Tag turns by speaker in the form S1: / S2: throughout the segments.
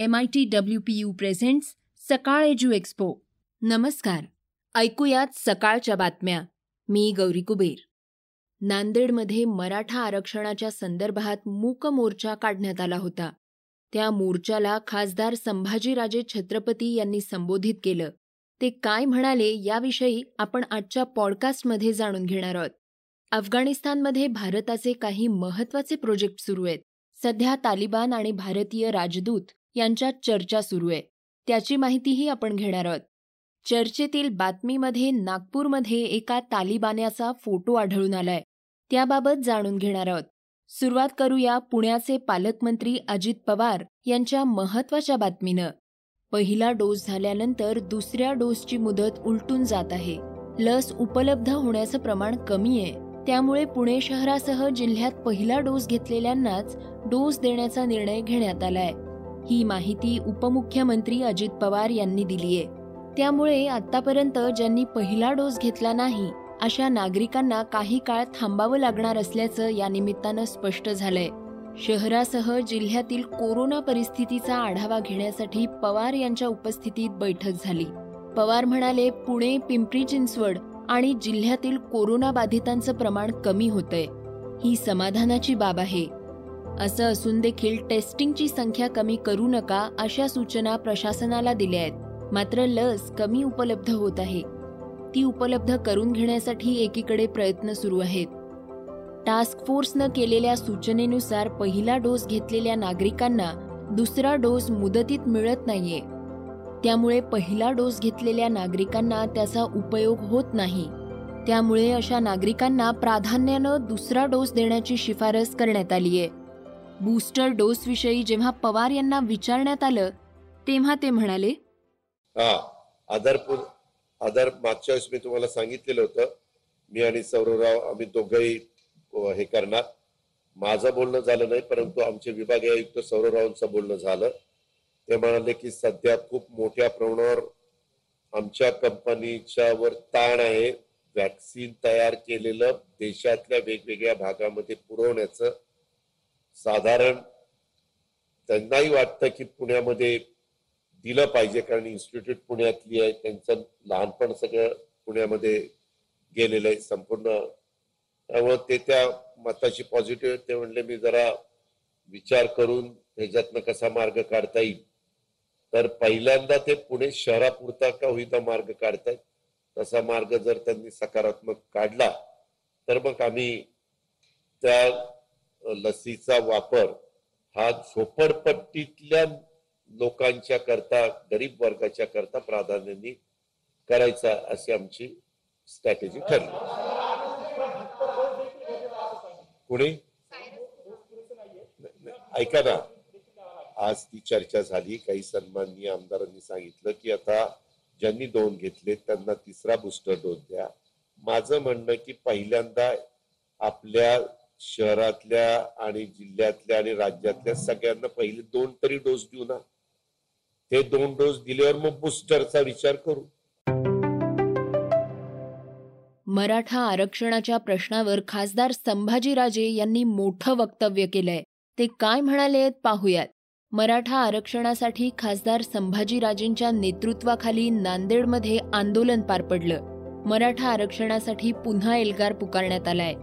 S1: M I T W P U presents Sakal edu expo नमस्कार. ऐकूयात सकाळच्या बातम्या. मी गौरी कुबेर. नांदेडमध्ये मराठा आरक्षणाच्या संदर्भात मूक मोर्चा काढण्यात आला होता. त्या मोर्चाला खासदार संभाजीराजे छत्रपती यांनी संबोधित केलं. ते काय म्हणाले याविषयी आपण आजच्या पॉडकास्टमध्ये जाणून घेणार आहोत. अफगाणिस्तानमध्ये भारताचे काही महत्त्वाचे प्रोजेक्ट सुरू आहेत. सध्या तालिबान आणि भारतीय राजदूत यांच्यात चर्चा सुरू आहे. त्याची माहितीही आपण घेणार आहोत. चर्चेतील बातमीमध्ये नागपूरमध्ये एका तालिबान्याचा फोटो आढळून आलाय. त्याबाबत जाणून घेणार आहोत. सुरुवात करूया पुण्याचे पालकमंत्री अजित पवार यांच्या महत्त्वाच्या बातमीनं. पहिला डोस झाल्यानंतर दुसऱ्या डोसची मुदत उलटून जात आहे. लस उपलब्ध होण्याचं प्रमाण कमी आहे. त्यामुळे पुणे शहरासह जिल्ह्यात पहिला डोस घेतलेल्यांनाच डोस देण्याचा निर्णय घेण्यात आलाय. ही माहिती उपमुख्यमंत्री अजित पवार यांनी दिली आहे त्यामुळे आतापर्यंत ज्यांनी पहिला डोस घेतला नाही अशा नागरिकांना काही काळ थांबावं लागणार असल्याचं या निमित्तानं स्पष्ट झालंय. शहरासह जिल्ह्यातील कोरोना परिस्थितीचा आढावा घेण्यासाठी पवार यांच्या उपस्थितीत बैठक झाली. पवार म्हणाले पुणे पिंपरी चिंचवड आणि जिल्ह्यातील कोरोना बाधितांचं प्रमाण कमी होतंय. ही समाधानाची बाब आहे. असं असून देखील टेस्टिंगची संख्या कमी करू नका अशा सूचना प्रशासनाला दिल्या आहेत. मात्र लस कमी उपलब्ध होत आहे. ती उपलब्ध करून घेण्यासाठी एकीकडे प्रयत्न सुरू आहेत. टास्क फोर्सनं केलेल्या सूचनेनुसार पहिला डोस घेतलेल्या नागरिकांना दुसरा डोस मुदतीत मिळत नाहीये. त्यामुळे पहिला डोस घेतलेल्या नागरिकांना त्याचा उपयोग होत नाही. त्यामुळे अशा नागरिकांना प्राधान्यानं दुसरा डोस देण्याची शिफारस करण्यात आली आहे बूस्टर डोस विषयी जेव्हा पवार यांना विचारण्यात आलं तेव्हा ते म्हणाले
S2: हा आधारपूर आधार मागच्या वेळेस मी तुम्हाला सांगितलेलं होतं. मी आणि सौरवराव आम्ही दोघंही हे करणार. माझं बोलणं झालं नाही परंतु आमचे विभागीय आयुक्त सौरवरावांचं बोलणं झालं. ते म्हणाले की सध्या खूप मोठ्या प्रमाणावर आमच्या कंपनीच्या वर ताण आहे. वॅक्सिन तयार केलेलं देशातल्या वेगवेगळ्या भागामध्ये पुरवण्याचं. साधारण त्यांनाही वाटतं की पुण्यामध्ये दिलं पाहिजे कारण इन्स्टिट्यूट पुण्यातली आहे त्यांचं लहानपण सगळं पुण्यामध्ये गेलेलं आहे संपूर्ण. त्यामुळे ते त्या मताची पॉझिटिव्ह ते म्हणले मी जरा विचार करून ह्याच्यातनं कसा मार्ग काढता येईल? तर पहिल्यांदा ते पुणे शहरापुरता का होईना मार्ग काढतायत. तसा मार्ग जर त्यांनी सकारात्मक काढला तर मग आम्ही त्या लसीचा वापर हा झोपडपट्टीतल्या लोकांच्या करता गरीब वर्गाच्या करता प्राधान्याने करायचा अशी आमची स्ट्रॅटेजी ठरली. पुणे ऐका ना. आज ती चर्चा झाली. काही सन्माननीय आमदारांनी सांगितलं की आता ज्यांनी दोन घेतले त्यांना तिसरा बुस्टर डोस द्या. माझं म्हणणं की पहिल्यांदा आपल्या शहरातल्या आणि जिल्ह्यातल्या आणि राज्यातल्या सगळ्यांना पहिले दोन तरी डोस देऊ ना. ते दोन डोस दिल्यावर मग बुस्टरचा विचार करू.
S1: मराठा आरक्षणाच्या प्रश्नावर खासदार संभाजीराजे यांनी मोठं वक्तव्य केलंय. ते काय म्हणाले पाहूयात. मराठा आरक्षणासाठी खासदार संभाजीराजेंच्या नेतृत्वाखाली नांदेडमध्ये आंदोलन पार पडलं. मराठा आरक्षणासाठी पुन्हा एल्गार पुकारण्यात आलाय.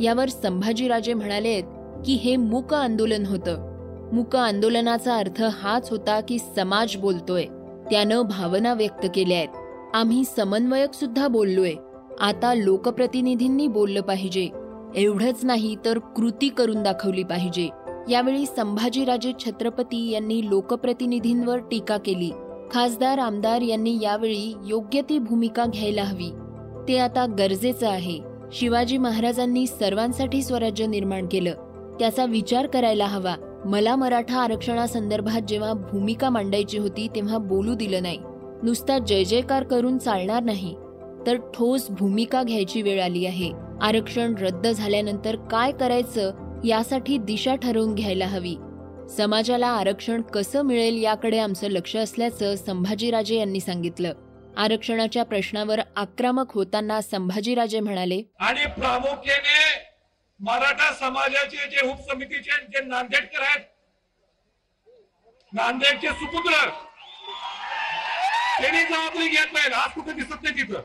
S1: यावर संभाजीराजे म्हणालेत की हे मूक आंदोलन होतं. मूक आंदोलनाचा अर्थ हाच होता की समाज बोलतोय. त्यानं भावना व्यक्त केल्या आहेत. आम्ही समन्वयक सुद्धा बोललोय. आता लोकप्रतिनिधींनी बोललं पाहिजे. एवढंच नाही तर कृती करून दाखवली पाहिजे. यावेळी संभाजीराजे छत्रपती यांनी लोकप्रतिनिधींवर टीका केली. खासदार आमदार यांनी यावेळी योग्य ती भूमिका घ्यायला हवी. ते आता गरजेचं आहे. शिवाजी महाराजांनी सर्वांसाठी स्वराज्य निर्माण केलं. त्याचा विचार करायला हवा. मला मराठा आरक्षणासंदर्भात जेव्हा भूमिका मांडायची होती तेव्हा बोलू दिलं नाही. नुसता जय जयकार करून चालणार नाही. तर ठोस भूमिका घ्यायची वेळ आली आहे. आरक्षण रद्द झाल्यानंतर काय करायचं यासाठी दिशा ठरवून घ्यायला हवी. समाजाला आरक्षण कसं मिळेल याकडे आमचं लक्ष असल्याचं संभाजीराजे यांनी सांगितलं. आरक्षणाच्या प्रश्नावर आक्रमक होताना संभाजीराजे म्हणाले
S3: आणि प्रामुख्याने मराठा समाजाचे जे उपसमितीचे जे नांदेडकर आहेत नांदेडचे सुपुत्र त्यांनी जबाबदारी घेत नाही आज कुठे दिसत नाही तिथं.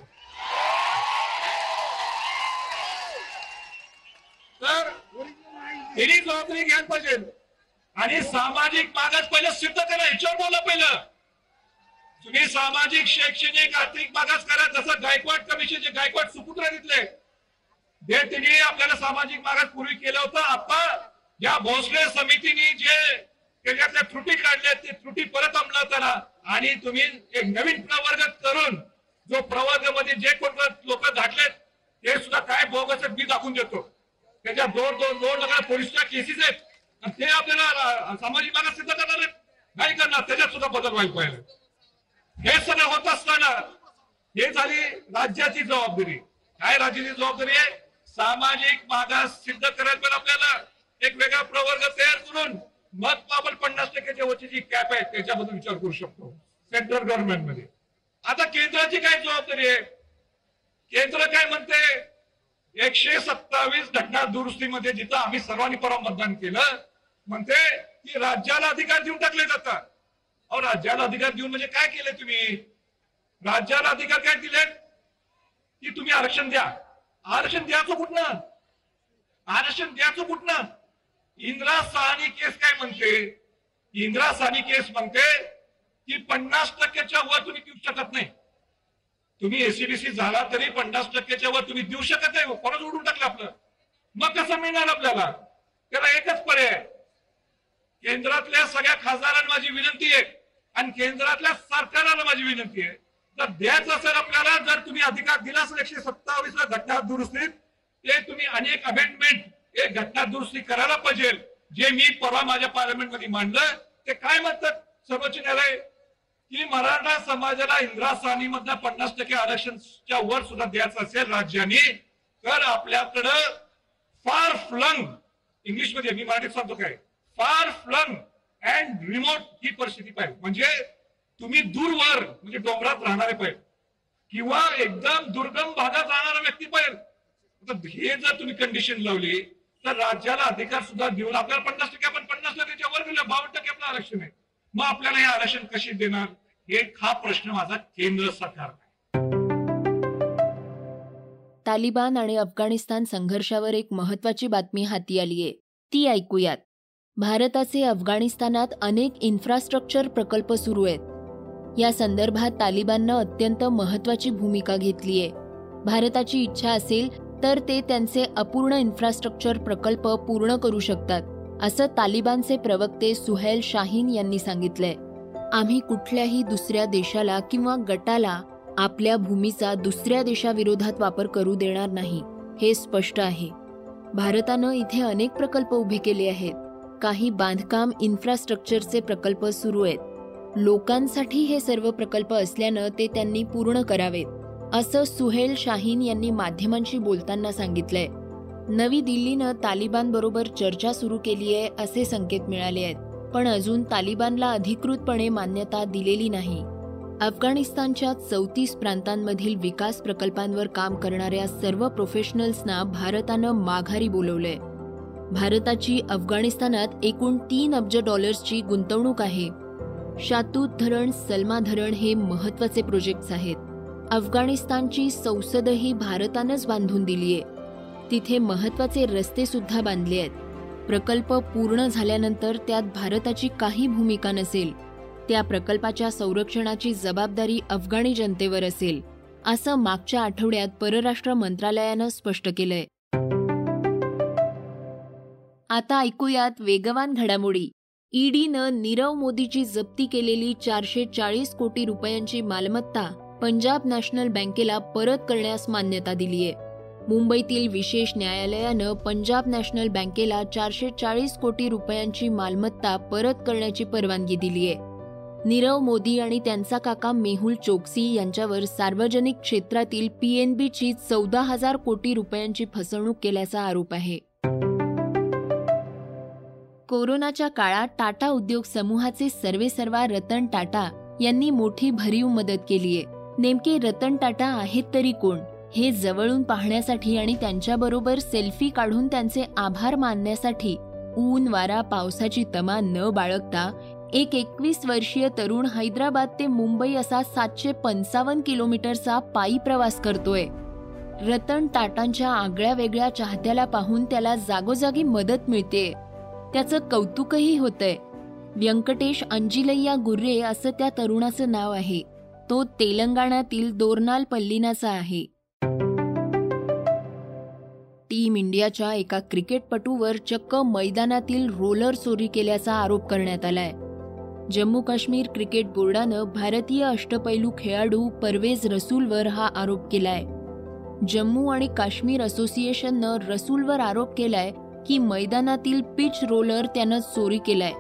S3: तर त्यांनी जबाबदारी घ्यायला पाहिजे. आणि सामाजिक मागास पहिलं सिद्ध करा ह्याच्यावर बोला पहिलं. तुम्ही सामाजिक शैक्षणिक आर्थिक मागास करा जसं गायकवाड कमिशनचे गायकवाड सुपुत्र घेतले. जे तिने आपल्याला सामाजिक मागास पूर्वी केलं होतं. आता या भोसले समितीने जे त्याच्यातल्या त्रुटी काढल्या ते त्रुटी परत अंमलात आणा. आणि तुम्ही एक नवीन प्रवर्ग करून जो प्रवर्गामध्ये जे कोण लोक घातलेत ते सुद्धा काय बोगस मी दाखवून देतो. त्याच्या दोन दोन दोन लाख पोलिसच्या केसेस आहेत. ते आपल्याला सामाजिक मागास सिद्ध करणार आहेत. नाही करणार त्याच्यात सुद्धा बदल व्हायला पाहिजे. हे सगळं होत असताना हे झाली राज्याची जबाबदारी. काय राज्याची जबाबदारी आहे? सामाजिक मागास सिद्ध करायला पण आपल्याला एक वेगळा प्रवर्ग तयार करून मग आपण पन्नास टक्क्याच्या वरची जी कॅप आहे त्याच्याबद्दल विचार करू शकतो. सेंट्रल गव्हर्नमेंटमध्ये. आता केंद्राची काय जबाबदारी आहे? केंद्र काय म्हणते? एकशे सत्तावीस घटना दुरुस्तीमध्ये जिथं आम्ही सर्वांनी परवा मतदान केलं म्हणते की राज्याला अधिकार देऊन टाकले जातात. अहो राज्याला अधिकार देऊन म्हणजे काय केलं तुम्ही? राज्याला अधिकार काय दिले की तुम्ही आरक्षण द्या. आरक्षण द्याचं कुठनं? आरक्षण द्यायचं कुठनं? इंदिरा साहनी केस काय म्हणते? इंदिरा साहनी केस म्हणते की पन्नास टक्क्याच्या वर तुम्ही देऊ शकत नाही. तुम्ही एसीबीसी झाला तरी पन्नास टक्क्याच्या वर तुम्ही देऊ शकत नाही. परत उडून टाकलं आपलं? मग कसं मिळणार आपल्याला? त्याला एकच पर्याय केंद्रातल्या सगळ्या खासदारांना माझी विनंती आहे. आणि केंद्रातल्या सरकाराला माझी विनंती आहे. तर द्यायचं असेल आपल्याला जर तुम्ही अधिकार दिला असेल एकशे सत्तावीस घटना दुरुस्तीत ते तुम्ही अनेक अमेंडमेंट एक घटना दुरुस्ती करायला पाहिजे. जे मी परवा माझ्या पार्लमेंटमध्ये मांडलं ते काय म्हणतात? सर्वोच्च न्यायालय की मराठा समाजाला इंदिरा सानी मधल्या पन्नास टक्के आरक्षणच्या वर सुद्धा द्यायचं असेल राज्याने तर आपल्याकडं फार फ्लंग इंग्लिशमध्ये मी मराठीत सांगतो काय? फार फ्लंग अँड रिमोट ही परिस्थिती पाहिजे. म्हणजे तुम्ही दूरवर म्हणजे डोंगरात राहणारे पाहिजे. किंवा एकदम दुर्गम भागात राहणारा व्यक्ती पाहिजे. हे जर तुम्ही कंडिशन लावली तर राज्याला अधिकार सुद्धा देऊन आपल्याला पन्नास टक्के आपण पन्नास टक्क्याच्या वर गेलो बावन्न टक्के आपलं आरक्षण आहे. मग आपल्याला हे आरक्षण कशी देणार? हे हा प्रश्न माझा केंद्र सरकार.
S1: तालिबान आणि अफगाणिस्तान संघर्षावर एक महत्वाची बातमी हाती आलीये. ती ऐकूयात. भारताचे अफगाणिस्तानात अनेक इन्फ्रास्ट्रक्चर प्रकल्प सुरू आहेत. या संदर्भात तालिबाननं अत्यंत महत्वाची भूमिका घेतली आहे. भारताची इच्छा असेल तर ते त्यांचे अपूर्ण इन्फ्रास्ट्रक्चर प्रकल्प पूर्ण करू शकतात असं तालिबानचे प्रवक्ते सुहेल शाहीन यांनी सांगितलंय. आम्ही कुठल्याही दुसऱ्या देशाला किंवा गटाला आपल्या भूमीचा दुसऱ्या देशाविरोधात वापर करू देणार नाही हे स्पष्ट आहे. भारतानं इथे अनेक प्रकल्प उभे केले आहेत. काही बांधकाम इन्फ्रास्ट्रक्चरचे प्रकल्प सुरू आहेत. लोकांसाठी हे सर्व प्रकल्प असल्यानं ते त्यांनी पूर्ण करावेत असं सुहेल शाहीन यांनी माध्यमांशी बोलताना सांगितलंय. नवी दिल्लीनं तालिबान बरोबर चर्चा सुरू केली आहे असे संकेत मिळाले आहेत. पण अजून तालिबानला अधिकृतपणे मान्यता दिलेली नाही. अफगाणिस्तानच्या चौतीस प्रांतांमधील विकास प्रकल्पांवर काम करणाऱ्या सर्व प्रोफेशनल्सना भारतानं माघारी बोलवलंय. भारताची अफगाणिस्तानात एकूण तीन अब्ज डॉलर्सची गुंतवणूक आहे. शातूत धरण सलमा धरण हे महत्त्वाचे प्रोजेक्ट्स आहेत. अफगाणिस्तानची संसदही भारतानंच बांधून दिलीये तिथे महत्त्वाचे रस्ते सुद्धा बांधले आहेत. प्रकल्प पूर्ण झाल्यानंतर त्यात भारताची काही भूमिका नसेल. त्या प्रकल्पाच्या संरक्षणाची जबाबदारी अफगाणी जनतेवर असेल असं मागच्या आठवड्यात परराष्ट्र मंत्रालयानं स्पष्ट केलंय. आता ऐकूयात वेगवान घडामोडी. ईडीनं नीरव मोदीची जप्ती केलेली चारशे चाळीस कोटी रुपयांची मालमत्ता पंजाब नॅशनल बँकेला परत करण्यास मान्यता दिलीय. मुंबईतील विशेष न्यायालयानं पंजाब नॅशनल बँकेला चारशे चाळीस कोटी रुपयांची मालमत्ता परत करण्याची परवानगी दिलीय. नीरव मोदी आणि त्यांचा काका मेहुल चोक्सी यांच्यावर सार्वजनिक क्षेत्रातील पीएनबीची चौदा हजार कोटी रुपयांची फसवणूक केल्याचा आरोप आहे. कोरोनाच्या काळात टाटा उद्योग समूहाचे सर्वेसर्वा रतन टाटा यांनी मोठी भरीव मदत केलीये नेमके रतन टाटा आहेत तरी कोण? हे जवळून पाहण्यासाठी आणि त्यांच्याबरोबर सेल्फी काढून त्यांचे आभार मानण्यासाठी ऊन वारा पावसाची तमा न बाळगता एक एकवीस वर्षीय तरुण हैदराबाद ते मुंबई असा सातशे पंचावन्न किलोमीटरचा पायी प्रवास करतोय. रतन टाटांच्या आगळ्या वेगळ्या चाहत्याला पाहून त्याला जागोजागी मदत मिळते त्याचं कौतुकही होतंय. व्यंकटेश अंजिलय्या गुर्रे असं त्या तरुणाचं नाव आहे. तो तेलंगणातील दोरनाल पल्लिनाचा आहे. टीम इंडियाच्या एका क्रिकेटपटूवर चक्क मैदानातील रोलर चोरी केल्याचा आरोप करण्यात आलाय. जम्मू काश्मीर क्रिकेट बोर्डानं भारतीय अष्टपैलू खेळाडू परवेज रसूलवर हा आरोप केलाय. जम्मू आणि काश्मीर असोसिएशननं रसूलवर आरोप केलाय की मैदानातील पिच रोलर त्यानं चोरी केलाय.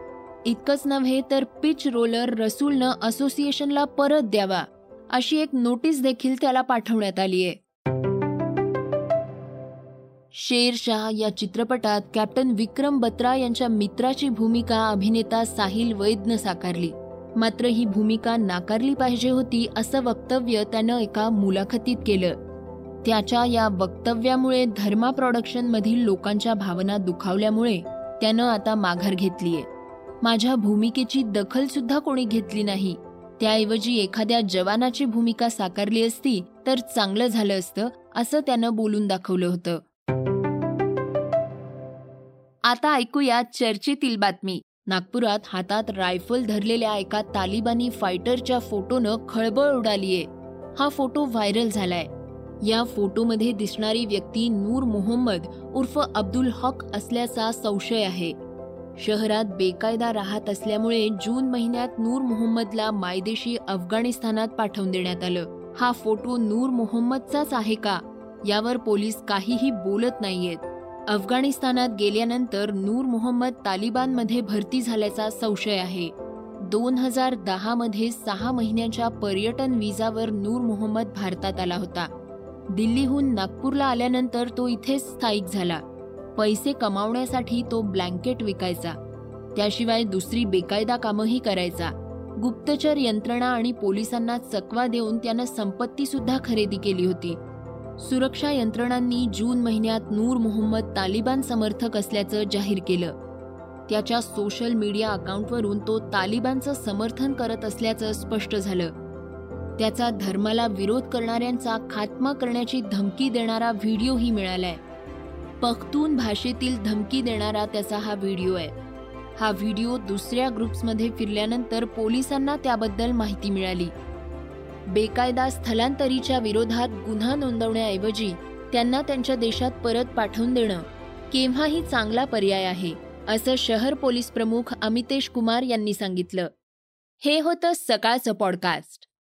S1: इतकंच नव्हे तर पिच रोलर रसूलनं असोसिएशनला परत द्यावा अशी एक नोटीस देखील त्याला पाठवण्यात आली आहे. शेरशाह या चित्रपटात कॅप्टन विक्रम बत्रा यांच्या मित्राची भूमिका अभिनेता साहिल वैदनं साकारली. मात्र ही भूमिका नाकारली पाहिजे होती असं वक्तव्य त्यानं एका मुलाखतीत केलं. त्याच्या या वक्तव्यामुळे धर्मा प्रॉडक्शन मधील लोकांच्या भावना दुखावल्यामुळे त्यानं आता माघार घेतलीये. माझ्या भूमिकेची दखल सुद्धा कोणी घेतली नाही. त्याऐवजी एखाद्या जवानाची भूमिका साकारली असती तर चांगलं झालं असतं असं त्यानं बोलून दाखवलं होतं. आता ऐकूया चर्चेतील बातमी. नागपुरात हातात रायफल धरलेल्या एका तालिबानी फायटरच्या फोटोनं खळबळ उडालीये. हा फोटो व्हायरल झालाय. या फोटोमध्ये दिसणारी व्यक्ती नूर मोहम्मद उर्फ अब्दुल हक असल्याचा संशय आहे. शहरात बेकायदा राहत असल्यामुळे जून महिन्यात नूर मोहम्मदला मायदेशी अफगाणिस्तानात पाठवून देण्यात आलं. हा फोटो नूर मोहम्मदचाच आहे का? यावर पोलीस काहीही बोलत नाहीयेत. अफगाणिस्तानात गेल्यानंतर नूर मोहम्मद तालिबानमध्ये भरती झाल्याचा संशय आहे. दोन हजार दहामध्ये सहा महिन्याच्या पर्यटन विजावर नूर मोहम्मद भारतात आला होता. दिल्लीहून नागपूरला आल्यानंतर तो इथेच स्थायिक झाला. पैसे कमावण्यासाठी तो ब्लँकेट विकायचा. त्याशिवाय दुसरी बेकायदा कामही करायचा. गुप्तचर यंत्रणा आणि पोलिसांना चकवा देऊन त्यानं संपत्ती सुद्धा खरेदी केली होती. सुरक्षा यंत्रणांनी जून महिन्यात नूर मोहम्मद तालिबान समर्थक असल्याचं जाहीर केलं. त्याच्या सोशल मीडिया अकाउंटवरून तो तालिबानचं समर्थन करत असल्याचं स्पष्ट झालं. त्याचा धर्माला विरोध करणाऱ्यांचा खात्मा करण्याची धमकी देणारा व्हिडिओही मिळालाय. पख्तून भाषेतील धमकी देणारा त्याचा हा व्हिडिओ आहे. हा व्हिडिओ दुसऱ्या ग्रुप्समध्ये फिरल्यानंतर पोलिसांना त्याबद्दल माहिती मिळाली. बेकायदा स्थलांतरीच्या विरोधात गुन्हा नोंदवण्याऐवजी त्यांना त्यांच्या देशात परत पाठवून देणं केव्हाही चांगला पर्याय आहे असं शहर पोलीस प्रमुख अमितेश कुमार यांनी सांगितलं. हे होतं सकाळचं पॉडकास्ट.